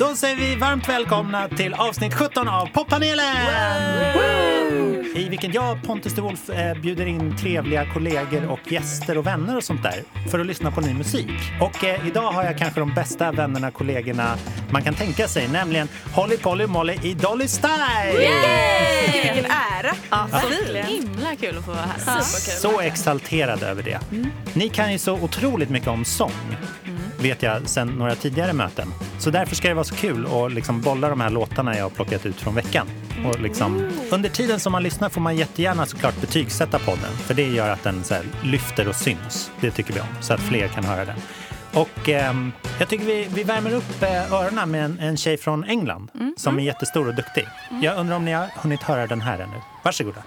Då säger vi varmt välkomna till avsnitt 17 av Poppanelen! I vilken jag, Pontus de Wolf, eh, bjuder in trevliga kollegor och gäster och vänner och sånt där för att lyssna på ny musik. Och eh, idag har jag kanske de bästa vännerna, kollegorna man kan tänka sig, nämligen Holly Polly Molly i Dolly Style! Yay! Vilken ära! Ja, så himla kul att få vara här. Så exalterad över det. Ni kan ju så otroligt mycket om sång, vet jag sen några tidigare möten. Så därför ska det vara så kul att liksom bolla de här låtarna jag har plockat ut från veckan. Och liksom, under tiden som man lyssnar får man jättegärna såklart betygsätta podden, för det gör att den så lyfter och syns. Det tycker vi om, så att fler kan höra den. Och ehm, jag tycker vi, vi värmer upp eh, öronen med en, en tjej från England som är jättestor och duktig. Jag undrar om ni har hunnit höra den här ännu. Varsågoda.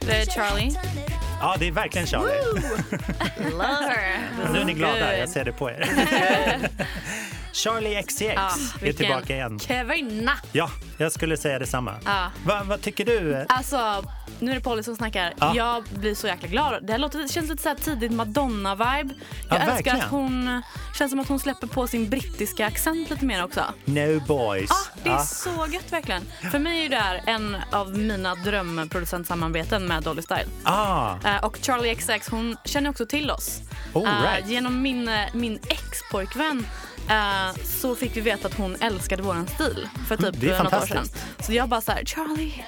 Det är Charlie. Ja, det är verkligen Charlie. Love her. Nu är ni glada, jag ser det på er. Charlie XCX Ja, är tillbaka igen. Kvinna! Ja, jag skulle säga detsamma. Ja. Va, vad tycker du? Alltså, nu är det Polly som snackar. Ja. Jag blir så jäkla glad. Det, här låter, känns lite så här tidigt Madonna-vibe. Ja, Jag älskar verkligen. att hon... känns som att hon släpper på sin brittiska accent lite mer också. No boys. Ja, det är så gött verkligen. För mig är det här en av mina drömproducentsamarbeten med Dolly Style. Ah, Eh, och Charlie XX hon känner också till oss. All Eh, right. genom min, eh, min ex-pojkvän så fick vi veta att hon älskade våran stil för typ Det är något år sedan. Så jag bara så här, Charlie.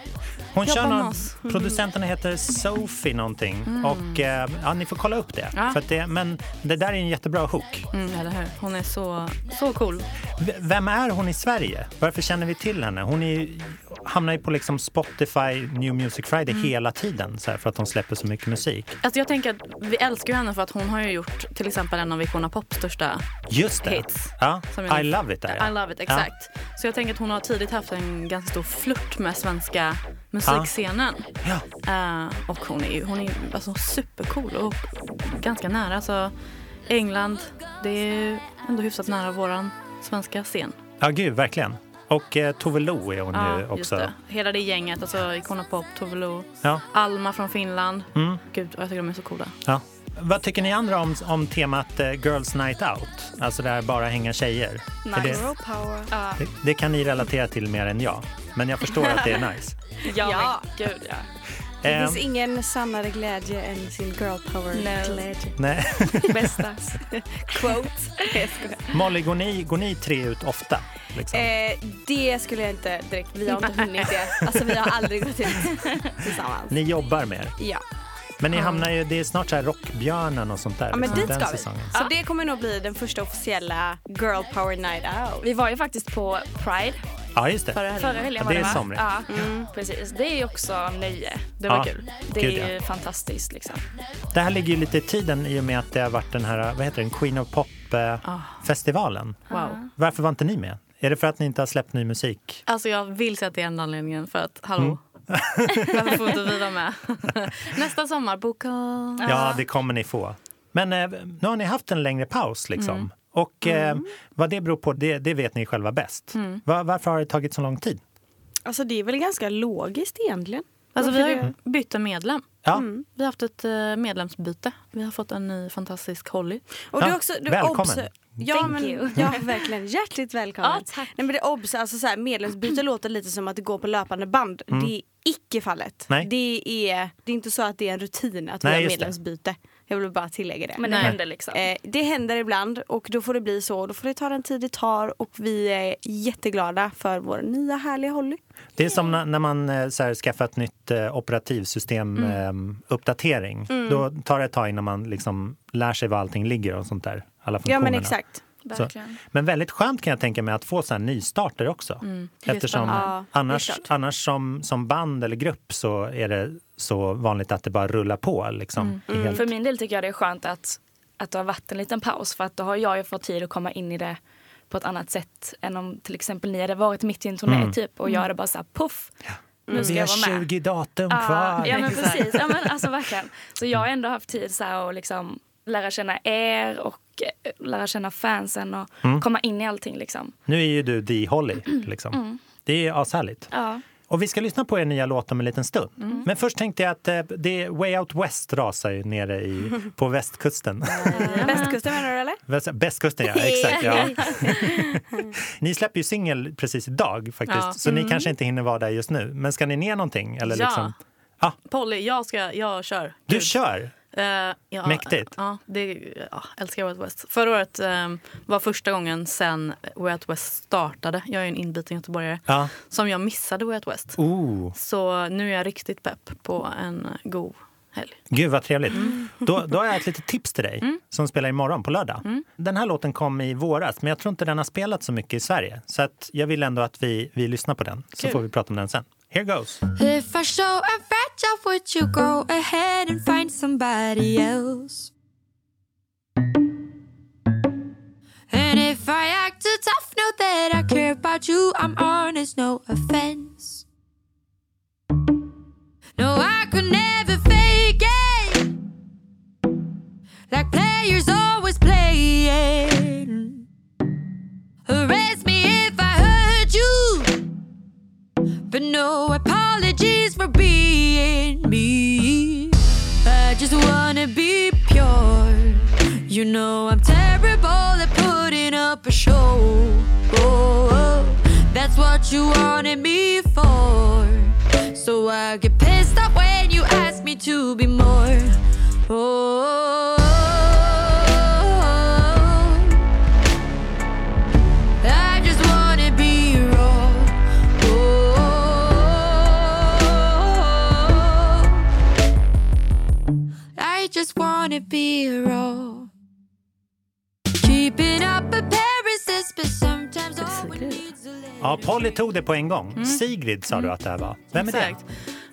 Hon jobba kör någon, oss. producenten heter Sophie någonting. Och eh, ja, ni får kolla upp det. Mm. Ja. För det. Men det där är en jättebra hook. Mm, eller hur? Hon är så, så cool. V- Vem är hon i Sverige? Varför känner vi till henne? Hon är, hamnar ju på liksom Spotify New Music Friday Mm. hela tiden så här, för att hon släpper så mycket musik. Alltså jag tänker att vi älskar henne för att hon har ju gjort till exempel en av Icona Pops största Just det. Hits. Ja, I love it. Där, I love it, exakt. Så jag tänker att hon har tidigt haft en ganska stor flört med svenska musikscenen. Ja. Eh, och hon är ju hon är ju alltså supercool och ganska nära. Alltså, England, det är ju ändå hyfsat nära våran svenska scen. Ja, gud, verkligen. Och eh, Tove Lo är hon ju just också. det. Hela det gänget, alltså Icona Pop, Tove Lo, Ja. Alma från Finland. Mm. Gud, jag tycker de är så coola. Ja. Vad tycker ni andra om, om temat eh, Girls Night Out? Alltså där bara hänga tjejer. Är det, Girl power. det, det kan ni relatera till mer än jag. Men jag förstår att det är nice. Ja, Ja. gud ja. Det Ehm, finns ingen sannare glädje än sin girl power No. glädje. nej. Bästa quote. Molly, går ni, går ni tre ut ofta? Liksom? Eh, det skulle jag inte direkt, vi har inte hunnit det. Alltså vi har aldrig gått ut tillsammans. Ni jobbar mer. Ja. Men ni hamnar ju, det är snart så här Rockbjörnen och sånt där. ja, men liksom, dit den ska vi. säsongen. Så det kommer nog bli den första officiella girl power night out. Vi var ju faktiskt på Pride Ja, just det. Förra helgen. förra helgen. Ja, var det är va? somrigt. Ja, precis. Det är ju också nöje. Det var Ja, kul. Det gud, är ju ja. fantastiskt liksom. Det här ligger ju lite i tiden i och med att det har varit den här, vad heter den, Queen of Pop-festivalen. Wow. Varför var inte ni med? Är det för att ni inte har släppt ny musik? Alltså jag vill säga att det är enda anledningen för att, hallå, Mm. varför får inte vi vara med? Nästa sommar, boka. Ja, det kommer ni få. Men eh, nu har ni haft en längre paus liksom. Mm. Och eh, vad det beror på, det, det vet ni själva bäst. Mm. Va- varför har det tagit så lång tid? Alltså det är väl ganska logiskt egentligen. Alltså vi har ju bytt en medlem. Ja, Vi har haft ett eh, medlemsbyte. Vi har fått en ny fantastisk Holly. Och Ja, du också, du välkommen. Ja, Thank men, you. ja, verkligen. Hjärtligt välkommen. Ja, tack. Nej, men det är obs, alltså, så här, medlemsbyte låter lite som att det går på löpande band. Det är icke fallet. Nej. Det, är, det är inte så att det är en rutin att vi Nej, har just det. Jag vill bara tillägga det. Men det Nej. händer liksom. Eh, det händer ibland och då får det bli så. Då får det ta den tid det tar och vi är jätteglada för vår nya härliga Holly. Det är som när, när man eh, så här, skaffar ett nytt eh, operativsystem eh, uppdatering. Då tar det ett tag innan man liksom lär sig var allting ligger och sånt där. Alla Ja funktionerna. men exakt. Men väldigt skönt kan jag tänka mig att få så här nystarter också. är Eftersom. Ja, annars, annars som, som band eller grupp så är det så vanligt att det bara rullar på. Liksom, i helt- För min del tycker jag det är skönt att, att det har varit en liten paus för att då har jag ju fått tid att komma in i det på ett annat sätt än om till exempel ni hade varit mitt i en turné typ och jag hade bara såhär puff. Nu ska Vi jag har vara med. 20 datum Ja, kvar. Ja men precis, ja, men alltså verkligen. Så jag har ändå haft tid så här att liksom lära känna er och eh, lära känna fansen och komma in i allting liksom. Nu är ju du The Holly. Liksom. Det är ashärligt. Ja. Och vi ska lyssna på er nya låt om en liten stund. Mm. Men först tänkte jag att eh, det Way Out West rasar ju nere i, på västkusten. Västkusten menar du eller? Väst- Västkusten, ja. Exakt. Ja. ni släpper ju singel precis idag faktiskt, Ja. så ni kanske inte hinner vara där just nu. Men ska ni ner någonting? Eller Ja. liksom? Polly, jag, ska, jag kör. Du Gud. kör! Eh, ja, Mäktigt. Ja, det, ja, älskar Way Out West. Förra året eh, var första gången sen Way Out West startade. Jag är en inbiten göteborgare. Ja. Som jag missade Way Out West. Oh, Så nu är jag riktigt pepp på en god helg. gud vad trevligt. Mm. Då, då har jag ett litet tips till dig som spelar imorgon på lördag. Mm. Den här låten kom i våras, men jag tror inte den har spelat så mycket i Sverige. Så att jag vill ändå att vi, vi lyssnar på den, så Kul. får vi prata om den sen. Here goes! If I show I'm fragile, would you go ahead and find somebody else? And if I act too tough, know that I care about you. I'm honest, no offense. No, I could never fake it. Like players always playing. Arrest no apologies for being me. I just wanna be pure. You know I'm terrible at putting up a show. Oh, oh, that's what you wanted me for. So I get pissed off when you ask me to be more. Oh. Ja, Polly tog det på en gång. Mm. Sigrid sa du att det här var. Vem är det? Exakt.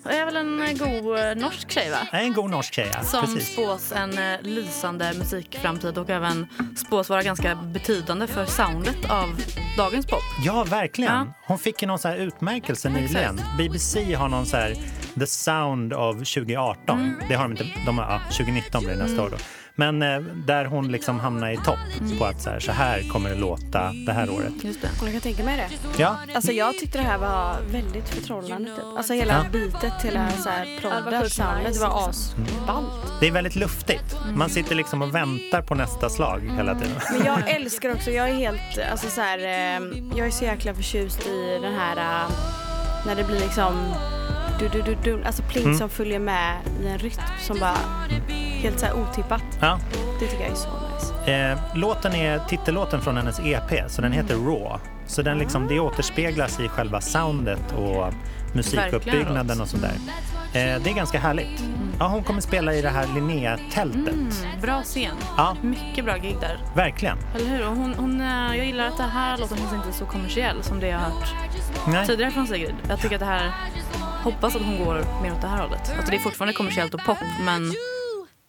Det är väl en eh, god eh, norsk tjej va? Det en god norsk tjej, ja. Som Precis. spås en eh, lysande musikframtid och även spås vara ganska betydande för soundet av dagens pop. Ja, verkligen. Ja. Hon fick ju någon så här utmärkelse nyligen. BBC har någon så här The Sound of 2018. Mm. Det har de inte. De har, ja, 2019 blir det nästa år då. Men eh, där hon liksom hamnar i topp Mm. på att så här, så här kommer det låta det här året. Just det. Jag kan tänka mig det. Ja, Alltså jag tyckte det här var väldigt förtrollande typ. Alltså hela Ja. beatet, hela så här sjukt soundet, det var asballt. det är väldigt luftigt. Man sitter liksom och väntar på nästa slag hela tiden. Men jag älskar också, jag är helt, alltså så här, eh, jag är så jäkla förtjust i den här eh, när det blir liksom du, du, du, du, alltså pling Mm. som följer med i en rytm som bara helt så otippat. Ja. Det tycker jag är så nice. Eh, låten är titellåten från hennes EP, så den heter Raw. Så den liksom, det återspeglas i själva soundet och musikuppbyggnaden och sådär. Eh, det är ganska härligt. Ja, hon kommer spela i det här Linnea-tältet. Mm, bra scen. Ja, Mycket bra gig där. verkligen. Eller hur? Och hon, hon, eh, jag gillar att det här låten känns inte så kommersiell som det jag har hört Nej. tidigare från Sigrid. Jag tycker att det här, hoppas att hon går mer åt det här hållet. Alltså det är fortfarande kommersiellt och pop men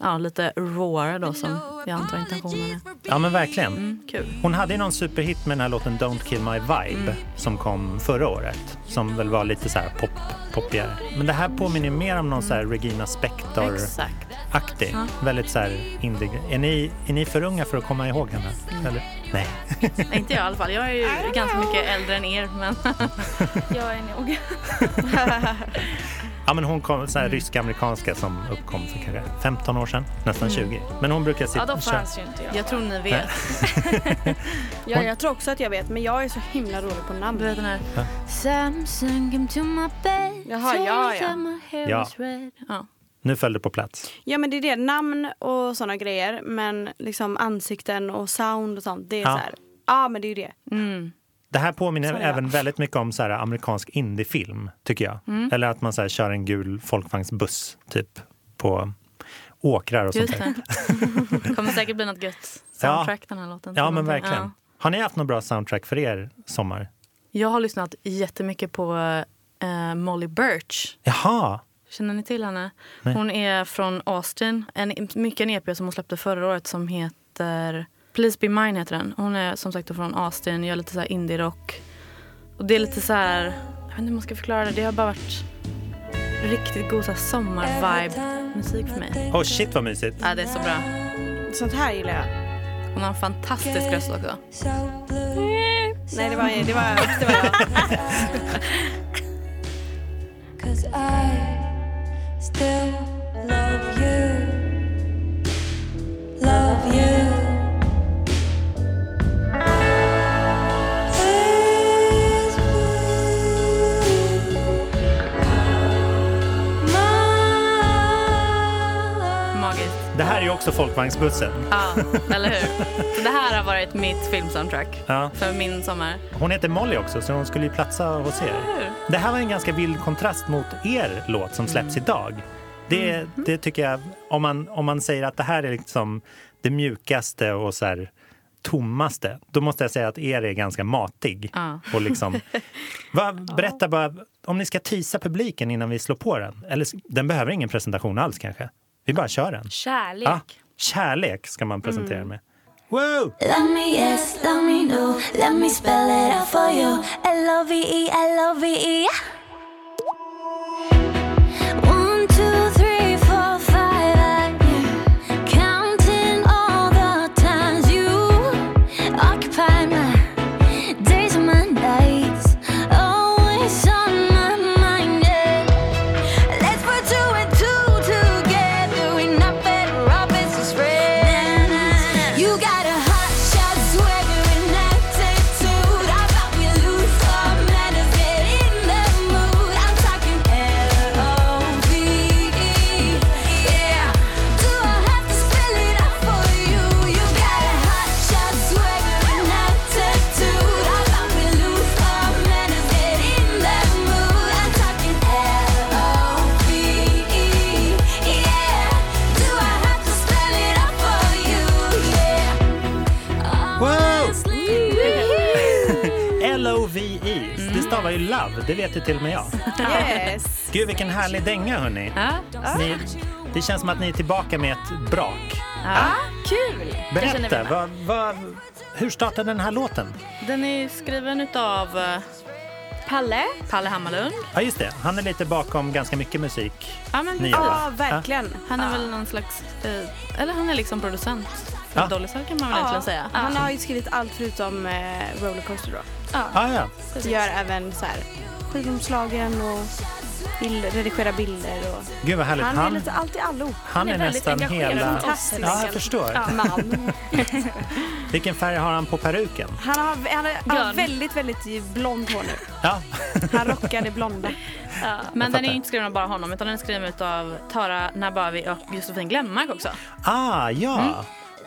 ja, lite raware då som jag antar intentionen är. Ja, men verkligen. Mm, kul. Hon hade ju någon superhit med den här låten Don't kill my vibe som kom förra året. Som väl var lite så här pop, poppigare. Men det här påminner mer om någon så här Regina Spektor-aktig. Ja. Väldigt så här indie. Är ni, är ni för unga för att komma ihåg henne? Eller? Nej. Nej, Inte jag i alla fall. Jag är ju ganska mycket äldre än er men Jag är nog. Ja, men hon kom så här rysk-amerikanska som uppkom för kanske 15 år sedan, nästan 20. Men hon brukar Ja, sitta då fanns ju inte jag. Jag tror ni vet. Ja, jag tror också att jag vet, men jag är så himla dålig på namn. Du vet den här... Ja. Samson came to my bed. Jaha, ja, ja. Ja. Ja. Nu föll det på plats. Ja, men det är det. Namn och såna grejer, men liksom ansikten och sound och sånt, det är Ja. så här. Ja, men det är ju det. Mm. Det här påminner ja. även väldigt mycket om så här amerikansk indiefilm, tycker jag. Mm. Eller att man så här kör en gul folkvagnsbuss, typ, på åkrar och sånt Just där. det. kommer säkert bli något gött soundtrack den här låten. Ja, men verkligen. ja. Har ni haft något bra soundtrack för er sommar? Jag har lyssnat jättemycket på eh, Molly Birch. Jaha! Känner ni till henne? Nej. Hon är från Austin. En, mycket en EP som hon släppte förra året som heter Please Be Mine heter den. Hon är som sagt från Austin, gör lite så här indie-rock. Och det är lite så här, jag vet inte hur man ska förklara det. Det har bara varit riktigt god sommar-vibe-musik för mig. Oh shit vad mysigt. Ja, det är så bra. Sånt här gillar jag. Hon har en fantastisk röst också. Nej, det var, det var, det var jag. Cause I still love you. Också folkvagnsbussen. Ja, eller hur? Så det här har varit mitt filmsoundtrack Ja. för min sommar. Hon heter Molly också, så hon skulle ju platsa hos er. Det här var en ganska vild kontrast mot er låt som släpps idag. Det, det tycker jag, om man, om man säger att det här är liksom det mjukaste och så här tommaste, då måste jag säga att er är ganska matig. Ja. Och liksom, va, berätta bara, om ni ska tisa publiken innan vi slår på den. Eller den behöver ingen presentation alls kanske. Vi bara kör den. Kärlek. Ja, kärlek ska man presentera den med. Wow! Love me yes, love me no. Let me spell it out for you. L-O-V-E, L-O-V-E. Det vet ju till och med jag. Yes. Gud vilken härlig dänga hörni. Ja. Ni, det känns som att ni är tillbaka med ett brak. Ja. Kul! Det känner vi Berätta, vad, vad, hur startade den här låten? Den är skriven av eh, Palle? Palle Hammarlund. Ja just det, han är lite bakom ganska mycket musik. Ja, men precis. Ja, verkligen. Han är väl någon slags... Eh, eller han är liksom producent för Ja. Dolly Style kan man väl egentligen säga. Han har ju skrivit allt förutom eh, Rollercoaster då. Ah, ja. Gör även så här skivomslagen och bild, redigera bilder. Och... Gud vad härligt. Han är Han, lite allt i allo. han är, är väldigt nästan hela... Fantastisk. Ja, jag förstår. Man. Vilken färg har han på peruken? Han har, han har, han har väldigt, väldigt blont hår nu. Ja, Han rockar det blonda. Men den är ju inte skriven av bara honom utan den är skriven av Tara Nabavi och Josefin Glenmark också. ah, ja. Mm.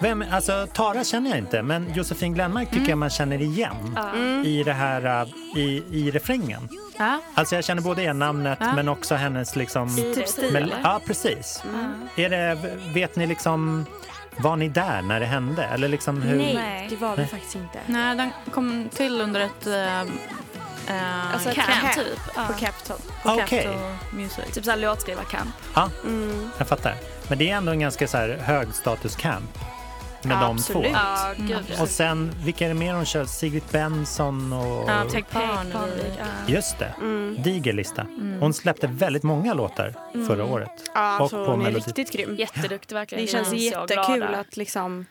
Vem, alltså, Tara känner jag inte, men Josefin Glenmark tycker jag man känner igen i det här uh, i, i refrängen. Ja. Alltså jag känner både igen namnet Ja. men också hennes liksom... Typ stil, ja, precis. Är det, vet ni liksom, var ni där när det hände? Eller liksom hur? Nej, det var vi Nej. faktiskt inte. Nej, den kom till under ett... eh, eh, Alltså camp. camp, typ. Ja. På Capitol. På Okej. Capitol Music. Typ såhär låtskrivarkamp. Ja, Mm. jag fattar. Men det är ändå en ganska så här hög status camp med Ja, de två. Ja, gud ja. Och sen, vilka är det mer hon kör? Sigrid Benson och... Ja, Hej, Parnevik. Just det, Mm. diger lista. Hon släppte väldigt många låtar förra året. Ja, Och alltså, på hon är Melodi. riktigt grym. Jätteduktig verkligen. Det känns så jättekul att liksom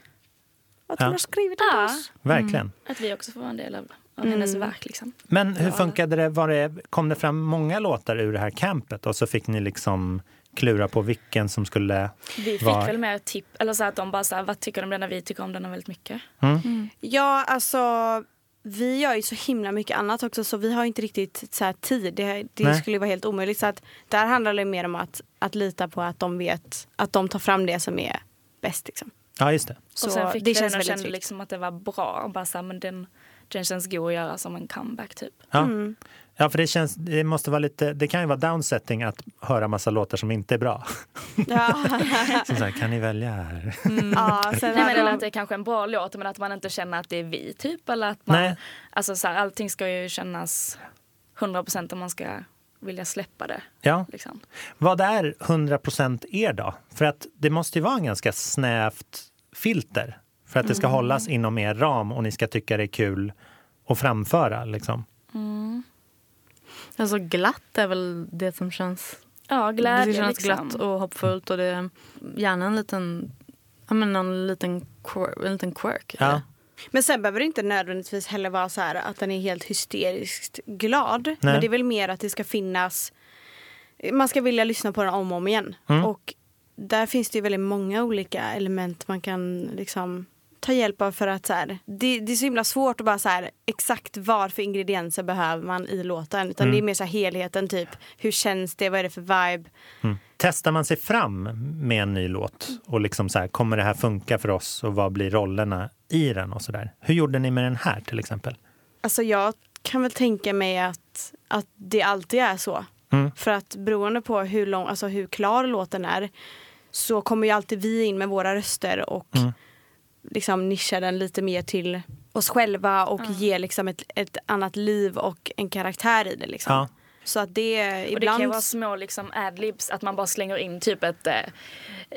att Ja. hon har skrivit det Ja. oss. Verkligen. Att vi också får vara en del av av hennes verk. Liksom. Men hur funkade det? Var det? Kom det fram många låtar ur det här campet och så fick ni liksom klura på vilken som skulle... Vi fick Var- väl mer tipp, eller så att de bara så här, vad tycker de om den? Vi tycker om den väldigt mycket. Ja, alltså vi gör ju så himla mycket annat också så vi har inte riktigt så här, tid. Det, det skulle vara helt omöjligt. Så att där handlar det mer om att, att lita på att de vet att de tar fram det som är bäst. Liksom. Ja, just det. Så och sen fick det vi känns den och kände liksom att det var bra. Och bara så här, men den, den känns god att göra som en comeback typ. Ja. Mm. Ja, för det, känns, det, måste vara lite, det kan ju vara downsetting att höra massa låtar som inte är bra. Ja. Som så här, kan ni välja här? ja, sen Nej, men, eller att det är kanske en bra låt men att man inte känner att det är vi typ. Eller att man, Nej. Alltså, så här, allting ska ju kännas 100% om man ska vilja släppa det. Ja. Liksom. Vad är 100% er då? För att det måste ju vara en ganska snävt filter för att det ska hållas inom er ram och ni ska tycka det är kul att framföra. Liksom. Alltså glatt är väl det som känns Ja, glädje det känns liksom. glatt och hoppfullt och det är gärna en liten, ja men någon liten quirk. En liten quirk Ja. Men sen behöver det inte nödvändigtvis heller vara så här att den är helt hysteriskt glad. Men det är väl mer att det ska finnas... Man ska vilja lyssna på den om och om igen. Mm. Och där finns det ju väldigt många olika element man kan liksom ta hjälp av för att så här, det, det är så himla svårt att bara så här exakt vad för ingredienser behöver man i låten. Utan det är mer så här helheten typ. Hur känns det? Vad är det för vibe? Testar man sig fram med en ny låt och liksom så här, kommer det här funka för oss och vad blir rollerna i den och så där? Hur gjorde ni med den här till exempel? Alltså jag kan väl tänka mig att, att det alltid är så. Mm. För att beroende på hur, lång, alltså hur klar låten är så kommer ju alltid vi in med våra röster och Mm. Liksom nischar den lite mer till oss själva och ger liksom ett, ett annat liv och en karaktär i det. Liksom. Ja. Så att det Och det kan ibland... ju vara små liksom adlibs, att man bara slänger in typ ett eh,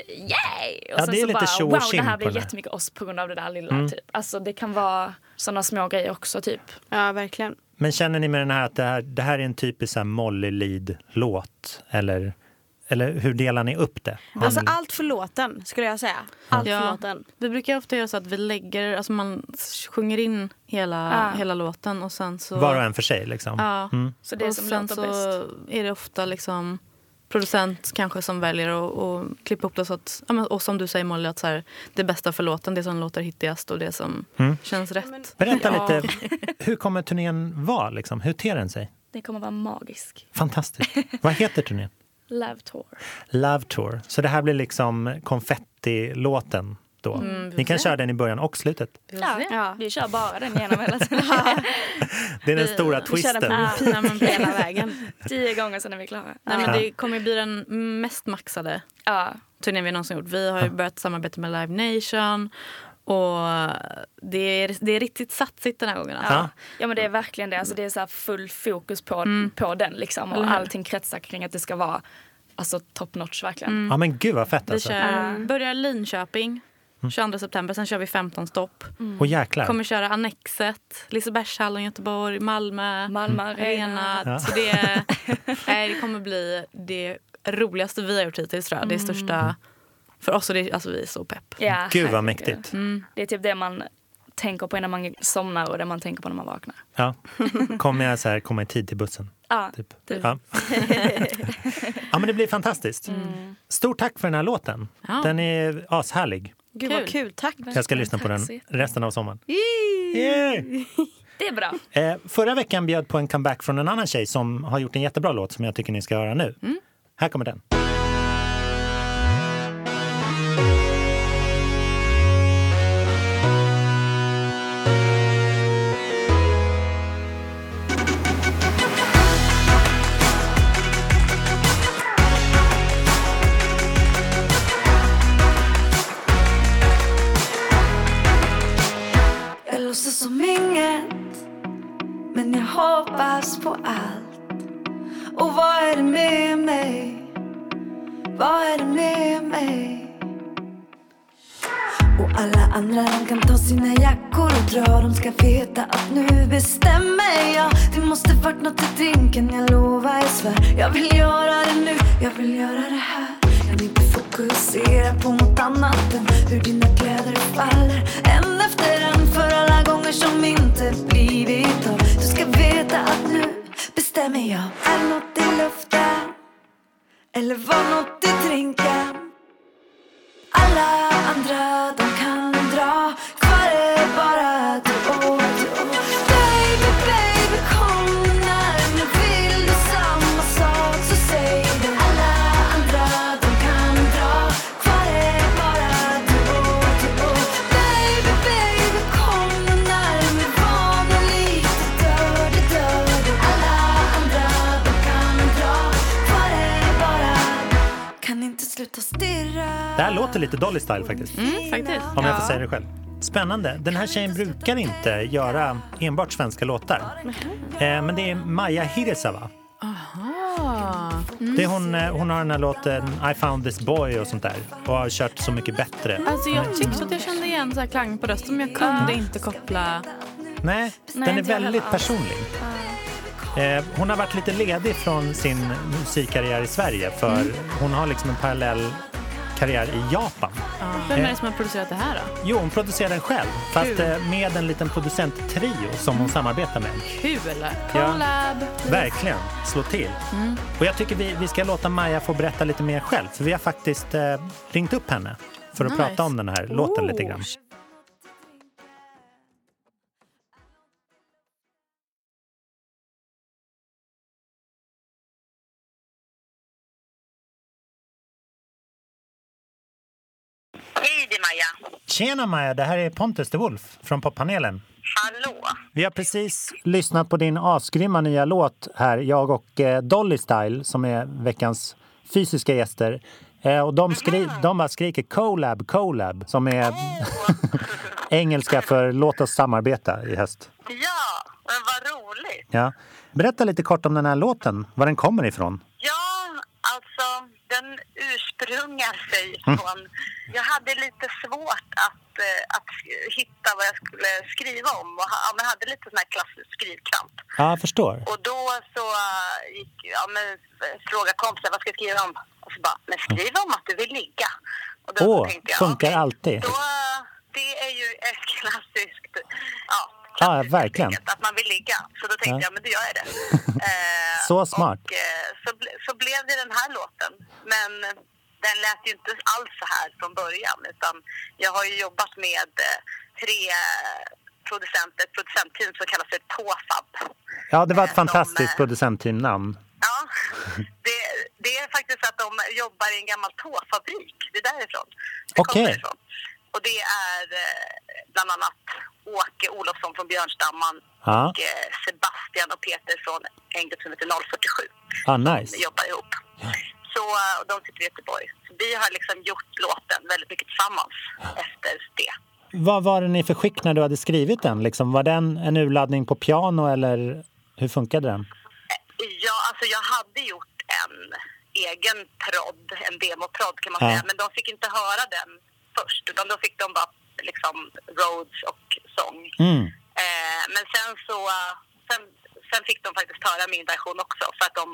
yay! Och Ja, sen det är så lite bara wow, det här blir jättemycket oss på grund av det där lilla. Mm. Typ. Alltså det kan vara sådana små grejer också typ. Ja, verkligen. Men känner ni med den här att det här, det här är en typisk Molly Lead-låt? Eller, eller hur delar ni upp det? Alltså allt för låten skulle jag säga. Allt för Ja. låten. Vi brukar ofta göra så att vi lägger, alltså man sjunger in hela, Ja. hela låten och sen så... Var och en för sig liksom? Ja. Mm. Så det är och som sen så bäst. är det ofta liksom producent kanske som väljer att att klippa ihop det så att, ja, men, och som du säger Molly, att så här, det bästa för låten, det som låter hittigast och det som Mm. känns rätt. Berätta Ja. lite, hur kommer turnén vara? Liksom? Hur ter den sig? Det kommer vara magisk. Fantastiskt. Vad heter turnén? Love tour. Love Tour. Så det här blir liksom konfetti-låten då? Mm, vi Ni kan se. köra den i början och slutet. Ja, Ja. Vi kör bara den genom hela tiden. Det är den Vi- stora Vi kör den twisten. på hela vägen. Tio gånger sen är vi klara. Nej, men det kommer bli den mest maxade Ja. turnén vi någonsin gjort. Vi har ju börjat samarbeta med Live Nation och det är, det är riktigt satsigt den här gången. Alltså. Ja. Ja men det är verkligen det. Alltså, det är så här full fokus på, Mm. på den liksom. Och allting kretsar kring att det ska vara alltså, top notch verkligen. Ja men gud vad fett Vi alltså. kör, börjar Linköping 22 september, sen kör vi 15 stopp. Och jäklar. Kommer köra Annexet, Lisebergshallen, Göteborg, Malmö, Malmö Arena. Ja. Så det, nej, det kommer bli det roligaste vi har gjort hittills tror jag. Det största för oss. Och det, alltså, vi är så pepp. Ja, Gud vad mäktigt. Det är typ det man tänker på innan man somnar och det man tänker på när man vaknar. Ja. Kommer jag så här, komma i tid till bussen? Ja, Typ. typ. Ja. ja men det blir fantastiskt. Stort tack för den här låten. Ja. Den är ashärlig. Gud vad Kul. kul, tack. Jag ska lyssna på den resten av sommaren. Yeah! Det är bra. Eh, förra veckan bjöd på en comeback från en annan tjej som har gjort en jättebra låt som jag tycker ni ska höra nu. Här kommer den. Vad är det med mig? Och alla andra de kan ta sina jackor och dra. De ska veta att nu bestämmer jag. Det måste vart nåt i drinken, jag lovar, jag svär. Jag vill göra det nu, jag vill göra det här. Jag vill inte fokusera på nåt annat än hur dina kläder faller. En efter en för alla gånger som inte blivit av. Du ska veta att nu bestämmer jag. Är nåt i luften? Eller var något i drinken Alla Det här låter lite Dolly Style faktiskt. Mm, faktiskt. Om jag får säga det själv. Spännande. Den här tjejen brukar inte göra enbart svenska låtar. Eh, men det är Maja Hirisawa. Ah. Det är hon, eh, hon har den här låten I found this boy och sånt där. Och har kört Så mycket bättre. Alltså jag tyckte att jag kände igen så här klang på rösten men jag kunde inte koppla. Nej, den är väldigt personlig. Eh, hon har varit lite ledig från sin musikkarriär i Sverige för Mm. hon har liksom en parallell karriär i Japan. Vem är det som har producerat det här då? Jo, hon producerar den själv, fast Kul. eh, med en liten producenttrio som hon samarbetar med. Kul! Collab! Verkligen, slå till. Mm. Och jag tycker vi, vi ska låta Maja få berätta lite mer själv, för vi har faktiskt eh, ringt upp henne för att Nice. prata om den här låten lite grann. Hej, det är Maja. Tjena Maja, det här är Pontus de Wolf från poppanelen. Hallå. Vi har precis lyssnat på din asgrymma nya låt här, jag och eh, Dolly Style som är veckans fysiska gäster. Eh, och de, skri- de bara skriker collab, collab som är engelska för låt oss samarbeta i höst. Ja, men vad roligt. Ja. Berätta lite kort om den här låten, var den kommer ifrån. Ja, alltså den ursprungar sig Mm. från... Jag hade lite svårt att, eh, att hitta vad jag skulle skriva om och ja, men hade lite sån här klassisk skrivkramp. Ja, jag förstår. Och då så eh, gick, ja men eh, fråga kompisar vad ska jag skriva om? Och så bara, men skriv om att du vill ligga. Och då Åh, tänkte jag, funkar okej, alltid. Då, det är ju ett klassiskt, ja, Ja, verkligen. att man vill ligga. Så då tänkte Ja. jag, men då gör jag det. Eh, Så smart. Och eh, så, så blev det den här låten. Men den lät ju inte alls så här från början. Utan jag har ju jobbat med eh, tre producenter, ett producentteam som kallas för Tåfab. Ja, det var ett Eh, de, fantastiskt eh, producentteamnamn. Ja, det, det är faktiskt att de jobbar i en gammal tåfabrik. Det är därifrån. Det Okej. kommer ifrån. Och det är bland annat Åke Olofsson från Björnstamman Ja. och Sebastian och Peter från en grupp som heter 047. Ah, nice. Vi jobbar ihop. Så, och de sitter i Göteborg. Så vi har liksom gjort låten väldigt mycket tillsammans efter det. Vad var den i för skick när du hade skrivit den? Liksom, var den en urladdning på piano eller hur funkade den? Ja, alltså jag hade gjort en egen prodd, en demoprodd kan man Ja. säga. Men de fick inte höra den först, utan då fick de bara liksom roads och sång. Mm. Eh, men sen så, sen, sen fick de faktiskt höra min version också för att de,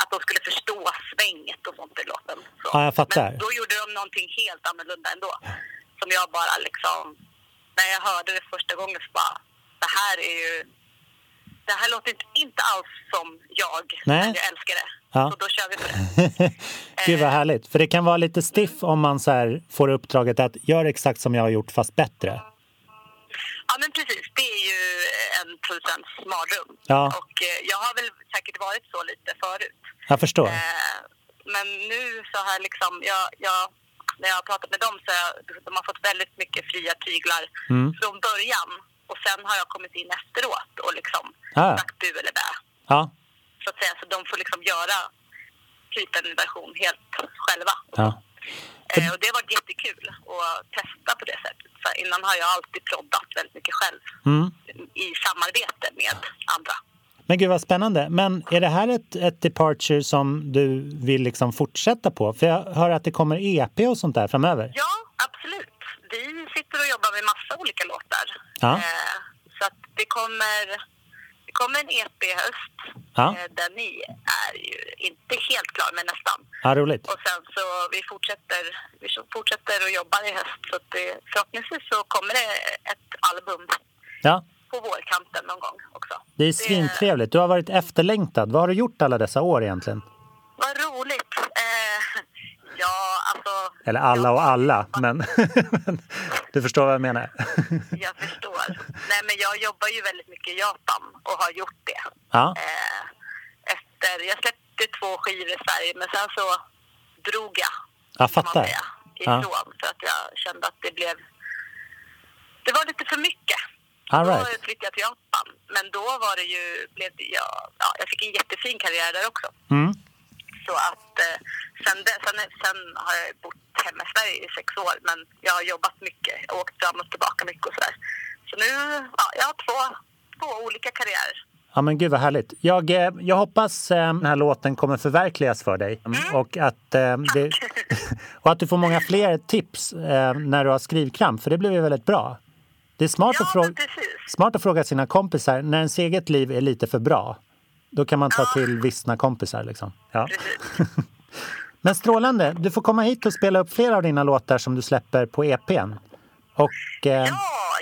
att de skulle förstå svänget och sånt i låten. Så. Ja, jag fattar. Men då gjorde de någonting helt annorlunda ändå. Som jag bara liksom, när jag hörde det första gången så bara, det här är ju, det här låter inte, inte alls som jag, Nej. men jag älskar det. Ja. Så då kör vi på det. Gud vad härligt. För det kan vara lite stiff om man så här får uppdraget att göra exakt som jag har gjort fast bättre. Ja men precis, det är ju en producents mardröm. Ja. Och eh, jag har väl säkert varit så lite förut. Jag förstår. Eh, men nu så har liksom, jag, jag, när jag har pratat med dem så har jag, de har fått väldigt mycket fria tyglar Mm. från början. Och sen har jag kommit in efteråt och liksom Ah. sagt bu eller bä. Ja, Så att säga, så de får liksom göra typ en version helt själva. ja. Eh, och det har varit jättekul att testa på det sättet. För innan har jag alltid proddat väldigt mycket själv Mm. i samarbete med andra. Men gud vad spännande. Men är det här ett, ett departure som du vill liksom fortsätta på? För jag hör att det kommer EP och sånt där framöver. Ja, absolut. Vi sitter och jobbar med massa olika låtar. Ja. Eh, så att det kommer, kommer en EP i höst. Ja. Eh, den i är ju inte helt klar, men nästan. Ja, roligt. Och sen så vi fortsätter, vi fortsätter och jobbar i höst. Så att det, förhoppningsvis så kommer det ett album Ja, på vårkanten någon gång också. det är svintrevligt. Du har varit efterlängtad. Vad har du gjort alla dessa år egentligen? Vad roligt. Eller alla och alla, men, men du förstår vad jag menar. Jag förstår. Nej, men jag jobbar ju väldigt mycket i Japan och har gjort det. Ja, Eh, efter, jag släppte två skivor i Sverige, men sen så drog jag. jag fattar. säga, Ja. ifrån för att jag kände att det blev... Det var lite för mycket. All Då right. flyttade jag till Japan. Men då var det ju... Blev det, ja, ja, jag fick en jättefin karriär där också. Mm. Så att eh, sen, det, sen, sen har jag bott hemma i Sverige i sex år. Men jag har jobbat mycket. Har åkt fram och tillbaka mycket och sådär. Så nu, ja, jag har två, två olika karriärer. Ja, men gud vad härligt. Jag, eh, jag hoppas eh, den här låten kommer förverkligas för dig och att, eh, det, och att du får många fler tips eh, när du har skrivkramp, för det blev ju väldigt bra. Det är smart, Ja, att, fråga, smart att fråga sina kompisar när ens eget liv är lite för bra. Då kan man ta till vissna kompisar. Liksom. Ja. Men strålande! Du får komma hit och spela upp flera av dina låtar som du släpper på EPn. Och eh, Ja,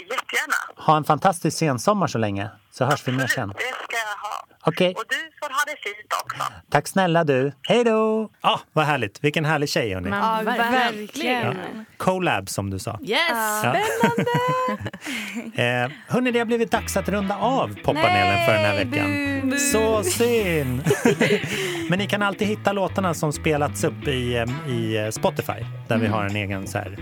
jättegärna. ha en fantastisk sensommar så länge, så hörs vi mer sen. det ska jag ha. Okej, Och du får ha det fint också. tack snälla du. Hej då! Ja, vad härligt. Vilken härlig tjej, hörni. Men Ja, verkligen. verkligen. Colab, som du sa. Yes! Ja. eh, hörni, det har blivit dags att runda av poppanelen för den här veckan. Så synd! Men ni kan alltid hitta låtarna som spelats upp i, eh, i eh, Spotify, där vi har en egen så här,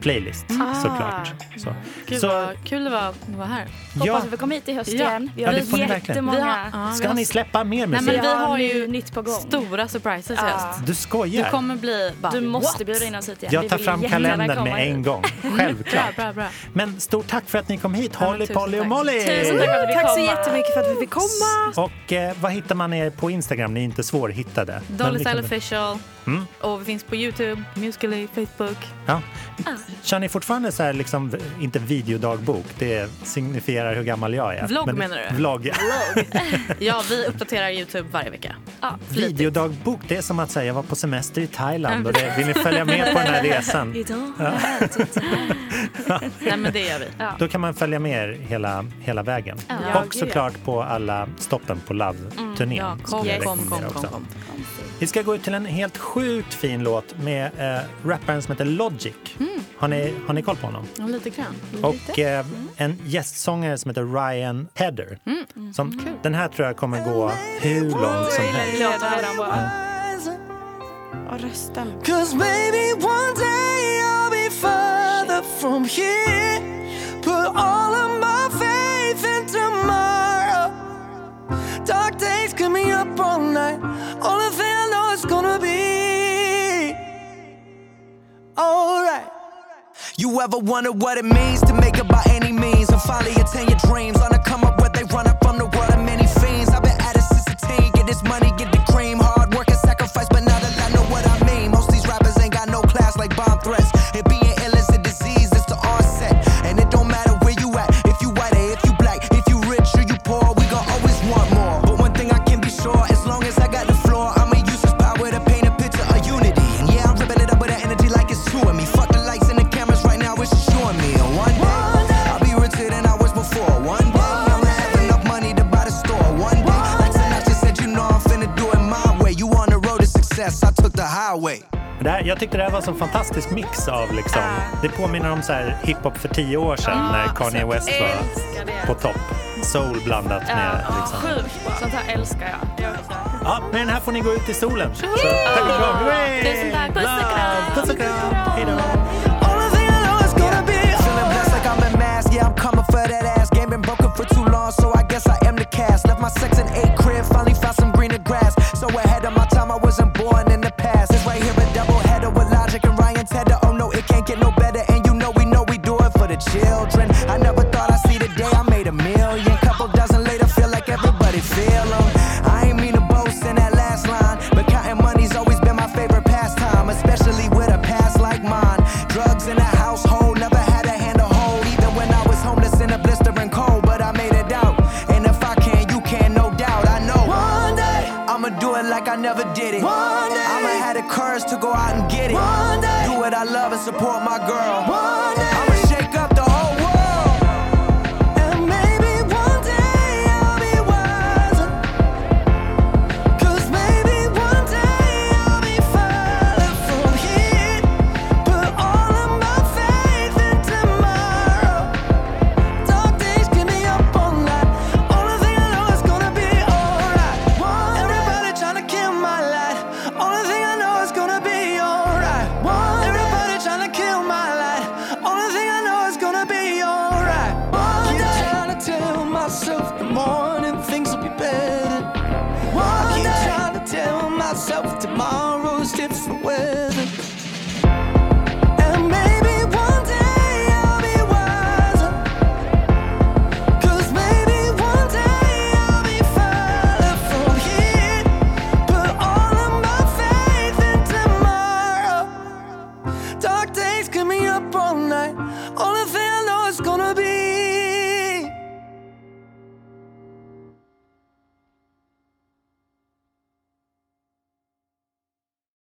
playlist såklart. Så, Gud så vad kul det var att vara här. Hoppas ja, att vi kommer hit i höst Ja. igen. Vi Ja, har det får ni verkligen. jättemånga... Vi har- ja, vi ska har ni släppa mer Nej, musik? men vi Ja, har ju nytt på gång. stora surprises i Ja. höst. Du skojar? Du kommer bli bara, Du måste what? bjuda in oss hit igen. Jag tar fram kalendern komma med en gång. Bra, Självklart. bra, bra. Men stort tack för att ni kom hit, Holly, Polly och tack. Molly! Tusen tack för att vi Tack så komma. jättemycket för att vi fick komma. Och eh, vad hittar man er på Instagram? Ni är inte svårhittade. Dolly Official. Mm. Och vi finns på Youtube, Musically, Facebook. Ja. Kör ni fortfarande så här, liksom, inte videodagbok, det signifierar hur gammal jag är. Vlogg Men- menar du? Vlogg. Ja, vi uppdaterar Youtube varje vecka. Ja. Flitigt. Videodagbok, det är som att säga jag var på semester i Thailand och det, vill ni följa med på den här resan? Nej, men det gör vi. Då kan man följa med er hela, hela vägen. Ja, och såklart på alla stoppen på Love-turnén. Ja, kom, jag kom, kom, kom, kom. Vi ska gå ut till en helt sjukt fin låt med eh, rapparen som heter Logic. Har, ni, har ni koll på honom? Ja, lite grann. Och eh, en gästsångare som heter Ryan Tedder. Som, Den här tror jag kommer gå hur långt som helst. Och rösten. Cause maybe one day I'll be further from here. Put all of my faith in tomorrow. Dark days me up all night. Only gonna be alright. You ever wonder what it means to make it by any means and finally attain your dreams? Tyckte det här var en fantastisk mix av liksom, det påminner om så här hiphop för tio år sedan när Kanye West var det. på topp. Soul blandat med liksom. Sjukt bra. Sånt här älskar jag. jag. Ja, med den här får ni gå ut i solen. Så, tack och kram. Tusen tack. Puss och kram. Puss och kram. Hej då.